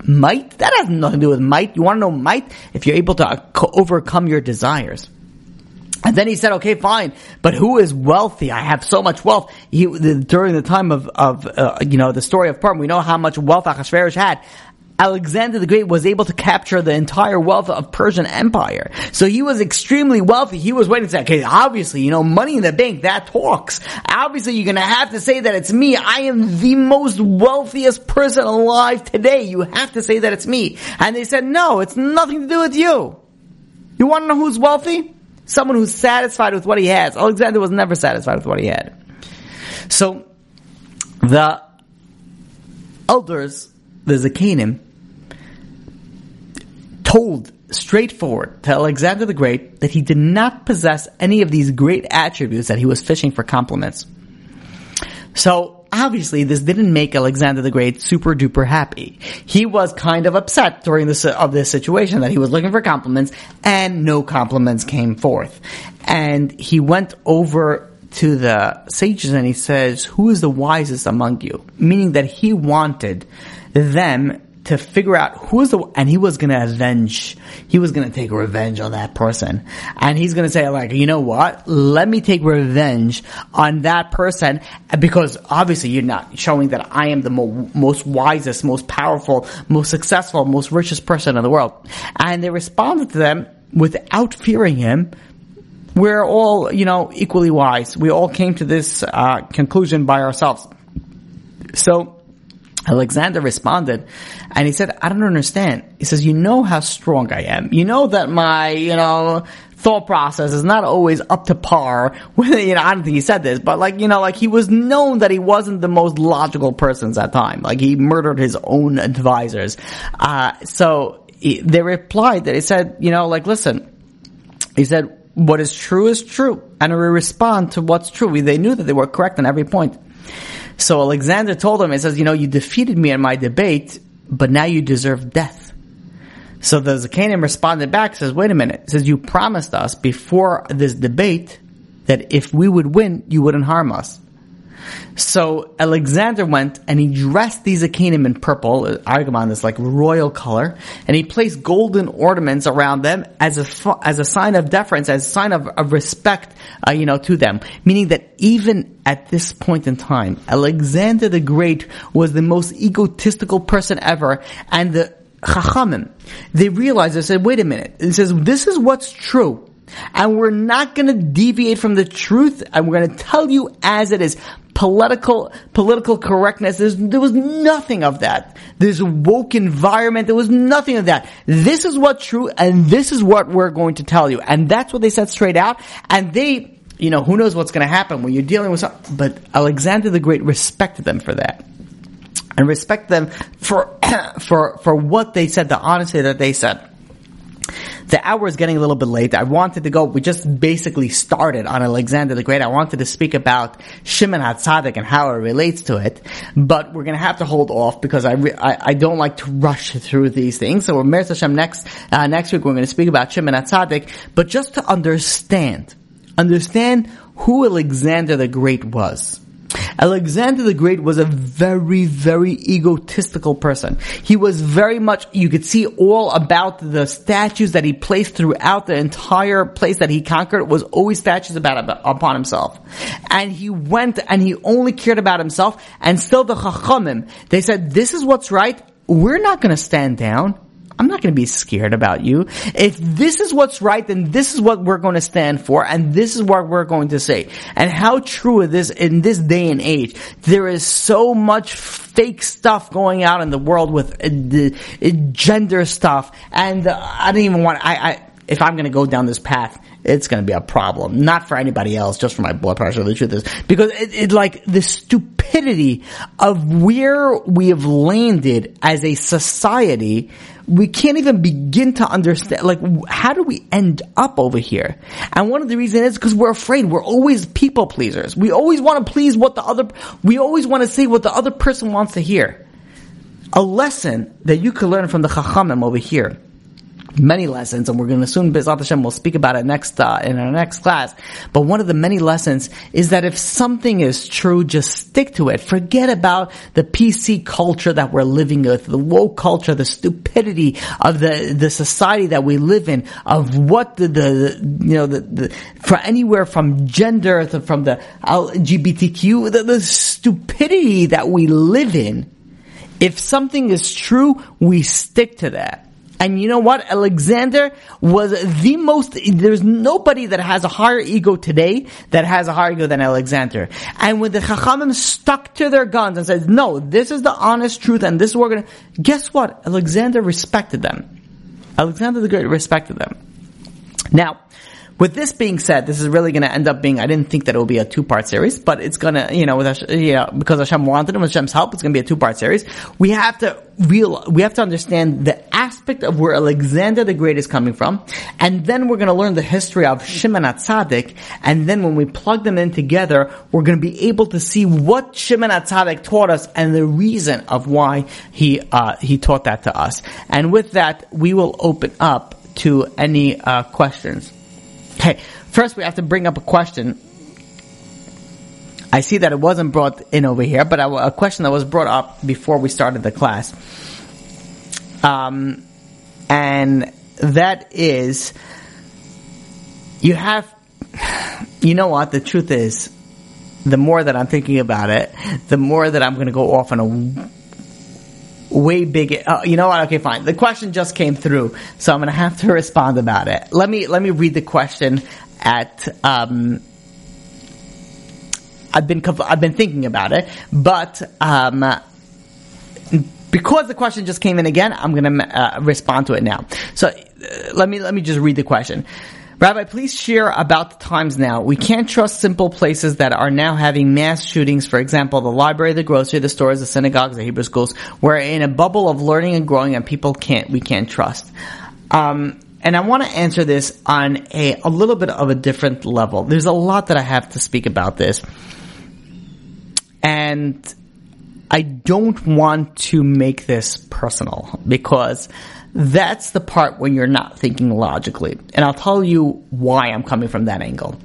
Might? That has nothing to do with might. You want to know might? If you're able to overcome your desires. And then he said, okay, fine, but who is wealthy? I have so much wealth. He, the, during the time of, of uh, you know, the story of Purim, we know how much wealth Achashverosh had. Alexander the Great was able to capture the entire wealth of Persian Empire. So he was extremely wealthy. He was waiting to say, okay, obviously, you know, money in the bank, that talks. Obviously, you're gonna have to say that it's me. I am the most wealthiest person alive today. You have to say that it's me. And they said, no, it's nothing to do with you. You wanna know who's wealthy? Someone who's satisfied with what he has. Alexander was never satisfied with what he had. So, the elders, the Zakanim, told straightforward to Alexander the Great that he did not possess any of these great attributes that he was fishing for compliments. So obviously this didn't make Alexander the Great super duper happy. He was kind of upset during this of this situation that he was looking for compliments and no compliments came forth. And he went over to the sages and he says, who is the wisest among you? Meaning that he wanted them to figure out who's the, and he was gonna avenge, he was gonna take revenge on that person. And he's gonna say like, you know what? Let me take revenge on that person because obviously you're not showing that I am the mo- most wisest, most powerful, most successful, most richest person in the world. And they responded to them without fearing him. We're all, you know, equally wise. We all came to this uh, conclusion by ourselves. So, Alexander responded and he said, I don't understand. He says, you know how strong I am. You know that my, you know, thought process is not always up to par with, you know, I don't think he said this, but like, you know, like he was known that he wasn't the most logical person at that time. Like he murdered his own advisors. Uh, so he, they replied that he said, you know, like, listen, he said, what is true is true. And we respond to what's true. They knew that they were correct on every point. So Alexander told him, he says, you know, you defeated me in my debate, but now you deserve death. So the Zakanim responded back, says, wait a minute, says, you promised us before this debate that if we would win, you wouldn't harm us. So Alexander went and he dressed these Achanim in purple, Argamon, this like royal color, and he placed golden ornaments around them as a as a sign of deference, as a sign of, of respect, uh, you know, to them. Meaning that even at this point in time, Alexander the Great was the most egotistical person ever, and the Chachamim, they realized, they said, wait a minute, it says, this is what's true. And we're not going to deviate from the truth, and we're going to tell you as it is political political correctness. There's, there was nothing of that. There's a woke environment. There was nothing of that. This is what's true, and this is what we're going to tell you. And that's what they said straight out. And they, you know, who knows what's going to happen when you're dealing with something. But Alexander the Great respected them for that. And respect them for, for, for what they said, the honesty that they said. The hour is getting a little bit late. I wanted to go, we just basically started on Alexander the Great. I wanted to speak about Shimon HaTzadik and how it relates to it, but we're gonna have to hold off because I, re- I, I, don't like to rush through these things. So we're Meretz Hashem next, uh, next week we're gonna speak about Shimon HaTzadik, but just to understand, understand who Alexander the Great was. Alexander the Great was a very, very egotistical person. He was very much, you could see all about the statues that he placed throughout the entire place that he conquered was always statues about, upon himself. And he went and he only cared about himself and still the Chachamim, they said, this is what's right. We're not to stand down. I'm not going to be scared about you. If this is what's right, then this is what we're going to stand for, and this is what we're going to say. And how true is this in this day and age? There is so much fake stuff going out in the world with uh, the uh, gender stuff, and uh, I don't even want. I, I if I'm going to go down this path, it's going to be a problem. Not for anybody else, just for my blood pressure. The truth is, because it, it like the stupidity of where we have landed as a society we can't even begin to understand, like, how do we end up over here? And one of the reasons is because we're afraid. We're always people pleasers. We always want to please what the other, we always want to say what the other person wants to hear. A lesson that you could learn from the Chachamim over here many lessons, and we're going to soon, Bezat Hashem, we'll speak about it next, uh, in our next class. But one of the many lessons is that if something is true, just stick to it. Forget about the PC culture that we're living with, the woke culture, the stupidity of the, the society that we live in, of what the, the, you know, the, the, for anywhere from gender to from the LGBTQ, the, the stupidity that we live in. If something is true, we stick to that. And you know what? Alexander was the most, there's nobody that has a higher ego today that has a higher ego than Alexander. And when the Chachamim stuck to their guns and said, no, this is the honest truth and this is what we're gonna, guess what? Alexander respected them. Alexander the Great respected them. Now, with this being said, this is really going to end up being, I didn't think that it would be a two-part series, but it's going to, you know, with, you know, because Hashem wanted it, with Hashem's help, it's going to be a two-part series. We have to real, we have to understand the aspect of where Alexander the Great is coming from, and then we're going to learn the history of Shimon HaTzadik, and then when we plug them in together, we're going to be able to see what Shimon HaTzadik taught us and the reason of why he, uh, he taught that to us. And with that, we will open up to any, uh, questions. Okay, first we have to bring up a question. I see that it wasn't brought in over here, but a question that was brought up before we started the class. Um, and that is, you have, you know what, the truth is, the more that I'm thinking about it, the more that I'm going to go off on a way bigger. Uh, you know what? Okay, fine. The question just came through, so I'm going to have to respond about it. Let me let me read the question at. Um, I've been I've been thinking about it, but um, because the question just came in again, I'm going to uh, respond to it now. So uh, let me let me just read the question. Rabbi, please share about the times now. We can't trust simple places that are now having mass shootings. For example, the library, the grocery, the stores, the synagogues, the Hebrew schools. We're in a bubble of learning and growing and people can't, we can't trust. Um, and I want to answer this on a, a little bit of a different level. There's a lot that I have to speak about this. And I don't want to make this personal because that's the part when you're not thinking logically. And I'll tell you why I'm coming from that angle.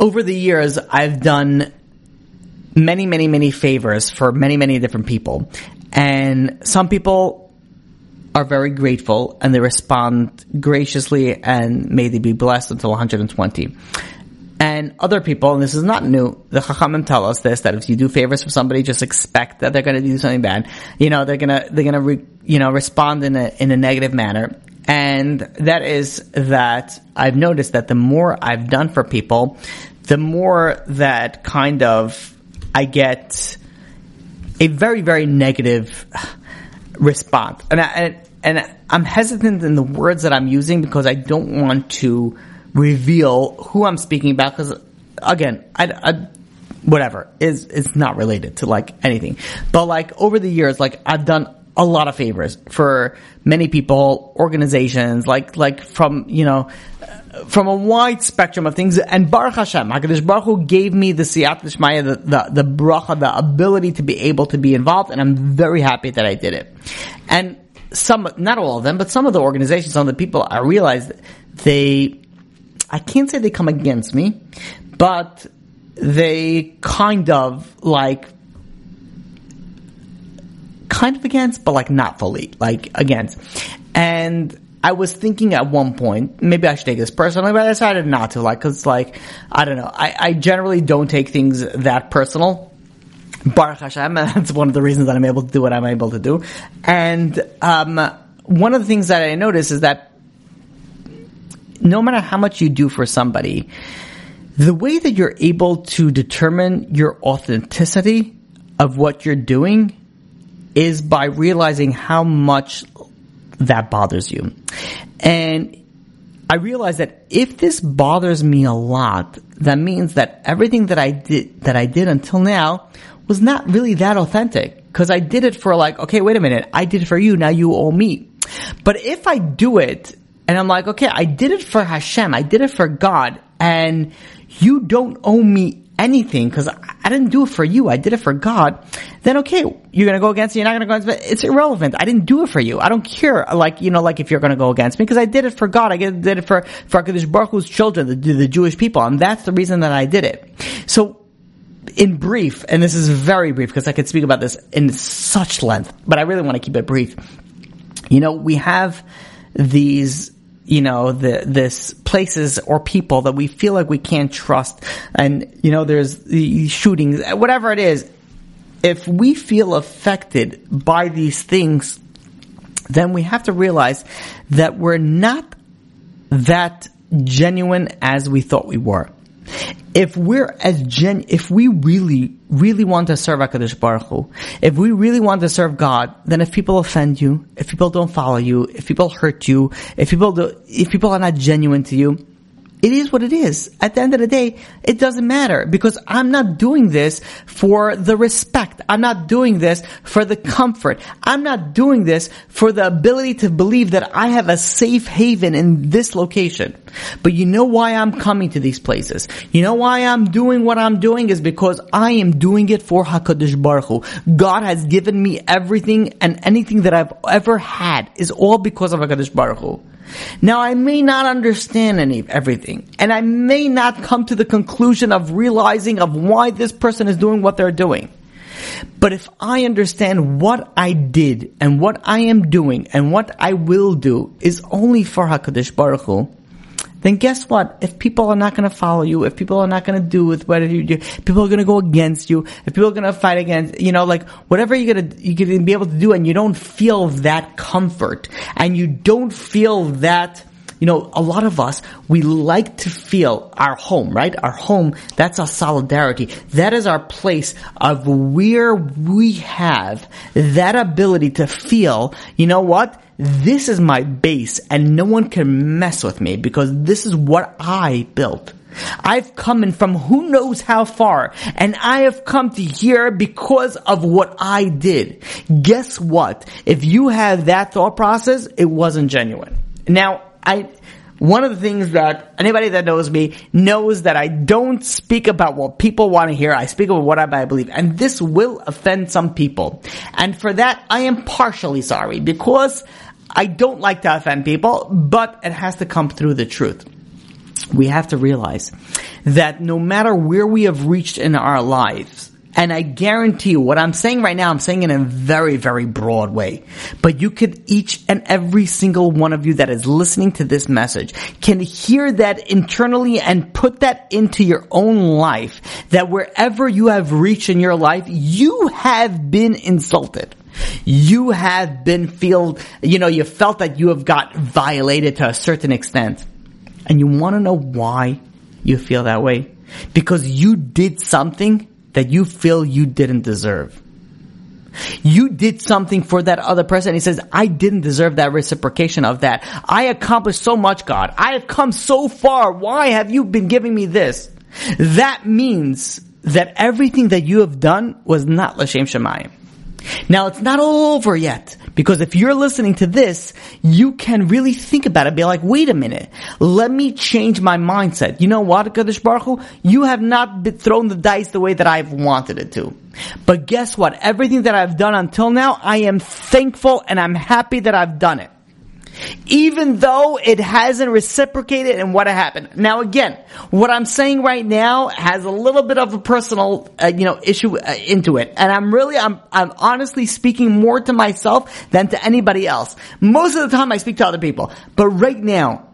Over the years, I've done many, many, many favors for many, many different people. And some people are very grateful and they respond graciously and may they be blessed until 120. And other people, and this is not new, the Chachamim tell us this, that if you do favors for somebody, just expect that they're gonna do something bad. You know, they're gonna, they're gonna, re, you know, respond in a, in a negative manner. And that is that I've noticed that the more I've done for people, the more that kind of I get a very, very negative response. And I, and, and I'm hesitant in the words that I'm using because I don't want to reveal who I'm speaking about because again, I, I, whatever is is not related to like anything. But like over the years, like I've done a lot of favors for many people, organizations, like, like from, you know, from a wide spectrum of things. And Baruch Hashem, HaKadosh Baruch Hu gave me the Siyata Dishmaya, the, the, the bracha, the ability to be able to be involved, and I'm very happy that I did it. And some, not all of them, but some of the organizations, some of the people, I realized they, I can't say they come against me, but they kind of like kind of against, but like not fully, like against. And I was thinking at one point, maybe I should take this personally, but I decided not to, like, cause like, I don't know, I, I generally don't take things that personal. Baruch Hashem, that's one of the reasons that I'm able to do what I'm able to do. And, um, one of the things that I notice is that no matter how much you do for somebody, the way that you're able to determine your authenticity of what you're doing is by realizing how much that bothers you. And I realized that if this bothers me a lot, that means that everything that I did, that I did until now was not really that authentic. Cause I did it for like, okay, wait a minute. I did it for you. Now you owe me. But if I do it and I'm like, okay, I did it for Hashem. I did it for God and you don't owe me anything because I didn't do it for you. I did it for God. Then okay, you're going to go against me. You're not going to go against me. It's irrelevant. I didn't do it for you. I don't care. Like, you know, like if you're going to go against me because I did it for God. I did it for, for HaKadosh Baruch Hu's children, the, the Jewish people. And that's the reason that I did it. So in brief, and this is very brief because I could speak about this in such length, but I really want to keep it brief. You know, we have these you know, the, this places or people that we feel like we can't trust. And, you know, there's the shootings, whatever it is. If we feel affected by these things, then we have to realize that we're not that genuine as we thought we were if we're as gen, if we really, really want to serve HaKadosh Baruch Hu, if we really want to serve God, then if people offend you, if people don't follow you, if people hurt you, if people do, if people are not genuine to you, it is what it is. At the end of the day, it doesn't matter because I'm not doing this for the respect. I'm not doing this for the comfort. I'm not doing this for the ability to believe that I have a safe haven in this location. But you know why I'm coming to these places? You know why I'm doing what I'm doing is because I am doing it for HaKadosh Baruch Hu. God has given me everything and anything that I've ever had is all because of HaKadosh Baruch Hu. Now I may not understand any everything, and I may not come to the conclusion of realizing of why this person is doing what they're doing. But if I understand what I did and what I am doing and what I will do is only for Hakadosh Baruch Hu, then guess what? If people are not going to follow you, if people are not going to do with whatever you do, people are going to go against you, if people are going to fight against, you know, like whatever you're going to, going to be able to do and you don't feel that comfort and you don't feel that, you know, a lot of us, we like to feel our home, right? Our home, that's our solidarity. That is our place of where we have that ability to feel, you know what? This is my base and no one can mess with me because this is what I built. I've come in from who knows how far and I have come to here because of what I did. Guess what? If you have that thought process, it wasn't genuine. Now, I, one of the things that anybody that knows me knows that I don't speak about what people want to hear. I speak about what I believe. And this will offend some people. And for that, I am partially sorry because I don't like to offend people, but it has to come through the truth. We have to realize that no matter where we have reached in our lives, and I guarantee you, what I'm saying right now, I'm saying it in a very, very broad way. But you could each and every single one of you that is listening to this message can hear that internally and put that into your own life. That wherever you have reached in your life, you have been insulted. You have been feel, you know, you felt that you have got violated to a certain extent. And you want to know why you feel that way? Because you did something that you feel you didn't deserve. You did something for that other person. He says, I didn't deserve that reciprocation of that. I accomplished so much, God. I have come so far. Why have you been giving me this? That means that everything that you have done was not L'shem Shamayim. Now it's not all over yet. Because if you're listening to this, you can really think about it. Be like, wait a minute. Let me change my mindset. You know what, Kadosh Baruch Hu? You have not thrown the dice the way that I've wanted it to. But guess what? Everything that I've done until now, I am thankful and I'm happy that I've done it even though it hasn't reciprocated in what happened. Now again, what I'm saying right now has a little bit of a personal, uh, you know, issue uh, into it. And I'm really, I'm, I'm honestly speaking more to myself than to anybody else. Most of the time I speak to other people. But right now,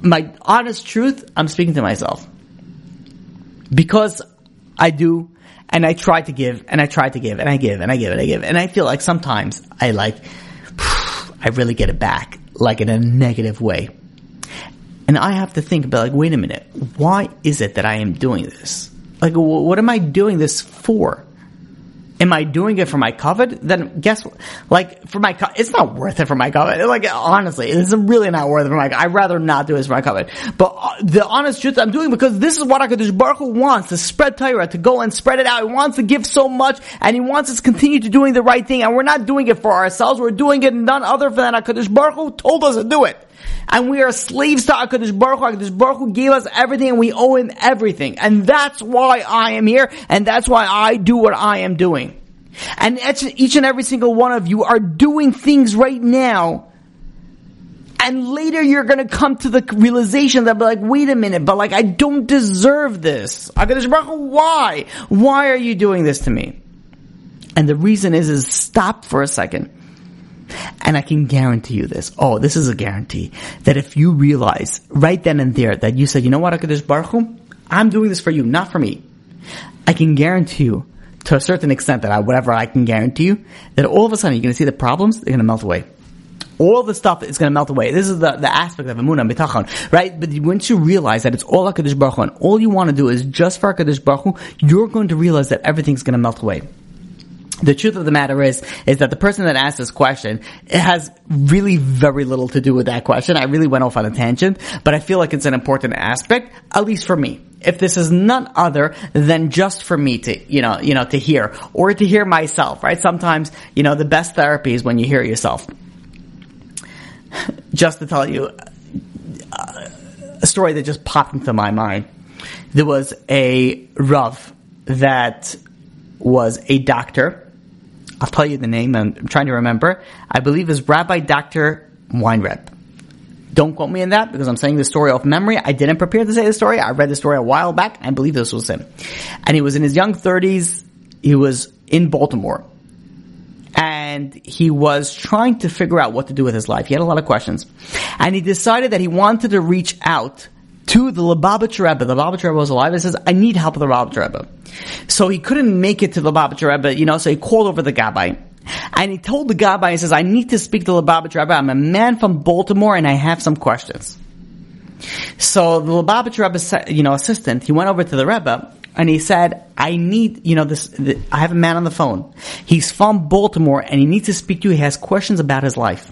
my honest truth, I'm speaking to myself. Because I do, and I try to give, and I try to give, and I give, and I give, and I give, and I feel like sometimes I like, I really get it back like in a negative way. And I have to think about like, wait a minute, why is it that I am doing this? Like, what am I doing this for? Am I doing it for my kovod? Then guess what? Like for my, co- it's not worth it for my kovod. Like honestly, it's really not worth it for my. I'd rather not do this for my kovod. But uh, the honest truth, I'm doing because this is what Hakadosh Baruch Hu wants to spread Torah, to go and spread it out. He wants to give so much, and he wants us to continue to doing the right thing. And we're not doing it for ourselves. We're doing it none other than Hakadosh Baruch Hu told us to do it. And we are slaves to HaKadosh Baruch Hu. HaKadosh Baruch Hu gave us everything and we owe him everything. And that's why I am here and that's why I do what I am doing. And each and every single one of you are doing things right now. And later you're gonna come to the realization that be like, wait a minute, but like I don't deserve this. HaKadosh Baruch, Hu, why? Why are you doing this to me? And the reason is, is stop for a second. And I can guarantee you this. Oh, this is a guarantee that if you realize right then and there that you said, you know what, HaKadosh Baruch Hu, I'm doing this for you, not for me. I can guarantee you to a certain extent that I, whatever I can guarantee you, that all of a sudden you're going to see the problems, they're going to melt away. All the stuff is going to melt away. This is the, the aspect of Emunah Bitachon, right? But once you realize that it's all HaKadosh Baruch Hu, and all you want to do is just for HaKadosh Baruch Hu, you're going to realize that everything's going to melt away the truth of the matter is, is that the person that asked this question, it has really very little to do with that question. I really went off on a tangent, but I feel like it's an important aspect, at least for me if this is none other than just for me to, you know, you know, to hear or to hear myself, right? Sometimes, you know, the best therapy is when you hear yourself. just to tell you a story that just popped into my mind. There was a Rav that was a doctor. I'll tell you the name. I'm trying to remember. I believe is Rabbi Dr. Weinreb. Don't quote me in that because I'm saying the story off memory. I didn't prepare to say the story. I read the story a while back. I believe this was him. And he was in his young 30s. He was in Baltimore. And he was trying to figure out what to do with his life. He had a lot of questions. And he decided that he wanted to reach out to the Lubavitcher Rebbe. The Lubavitcher Rebbe was alive and says, I need help with the Lubavitcher Rebbe. So he couldn't make it to the Lubavitcher Rebbe, you know, so he called over the Gabbai. And he told the Gabbai, he says, I need to speak to the Lubavitch Rebbe. I'm a man from Baltimore and I have some questions. So the Lubavitch Rebbe, you know, assistant, he went over to the Rebbe and he said, I need, you know, this, the, I have a man on the phone. He's from Baltimore and he needs to speak to you. He has questions about his life.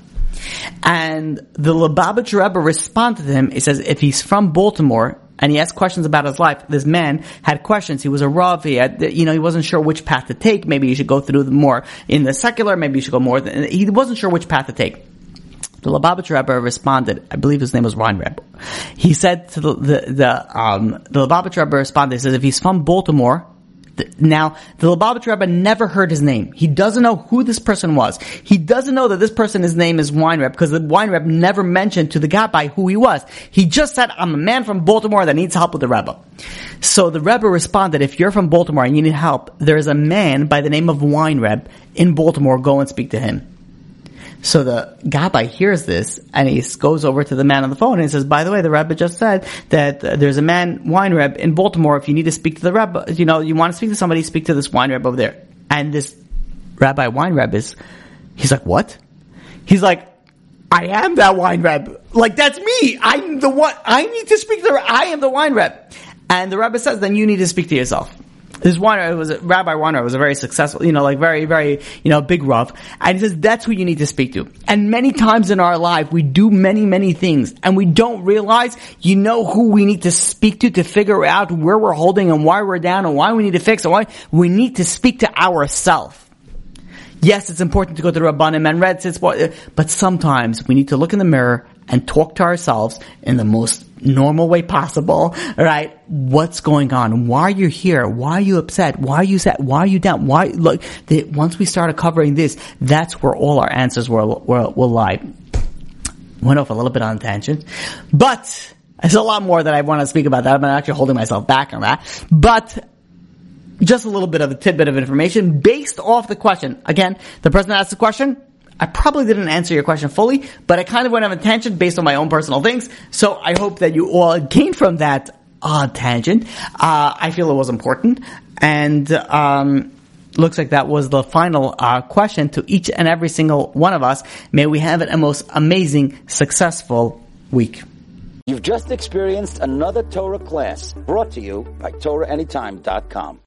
And the Lubavitch Rebbe responded to him. He says, if he's from Baltimore, and he asked questions about his life. This man had questions. He was a Rav. He had, you know, he wasn't sure which path to take. Maybe he should go through more in the secular. Maybe he should go more. he wasn't sure which path to take. The Lubavitch Rebbe responded. I believe his name was Ron Rebbe. He said to the the, the um the Lubavitch Rebbe responded. He says if he's from Baltimore, now, the Lubavitch Rebbe never heard his name. He doesn't know who this person was. He doesn't know that this person, his name is Weinreb, because the Weinreb never mentioned to the Gabbai who he was. He just said, I'm a man from Baltimore that needs help with the Rebbe. So the Rebbe responded, if you're from Baltimore and you need help, there is a man by the name of Weinreb in Baltimore, go and speak to him. So the Gabbai hears this and he goes over to the man on the phone and he says, by the way, the Rebbe just said that uh, there's a man, Weinreb in Baltimore. If you need to speak to the Rebbe, you know, you want to speak to somebody, speak to this Weinreb over there. And this Rabbi Weinreb is, he's like, what? He's like, I am that Weinreb. Like that's me. I'm the one. I need to speak to the. I am the Weinreb. And the Rebbe says, then you need to speak to yourself. This Weiner was a, Rabbi Weiner was a very successful, you know, like very, very, you know, big Rav. And he says that's who you need to speak to. And many times in our life, we do many, many things and we don't realize, you know, who we need to speak to to figure out where we're holding and why we're down and why we need to fix and why we need to speak to ourselves. Yes, it's important to go to the Rabbanim and Red but sometimes we need to look in the mirror and talk to ourselves in the most normal way possible, right? What's going on? Why are you here? Why are you upset? Why are you sad? Why are you down? Why, look, the, once we started covering this, that's where all our answers will, will, will lie. Went off a little bit on tangent, but there's a lot more that I want to speak about that. I'm actually holding myself back on that, but just a little bit of a tidbit of information based off the question. Again, the person asked the question, I probably didn't answer your question fully, but I kind of went on a tangent based on my own personal things. So I hope that you all gained from that odd tangent. Uh, I feel it was important, and um, looks like that was the final uh, question to each and every single one of us. May we have a most amazing, successful week. You've just experienced another Torah class brought to you by TorahAnytime.com.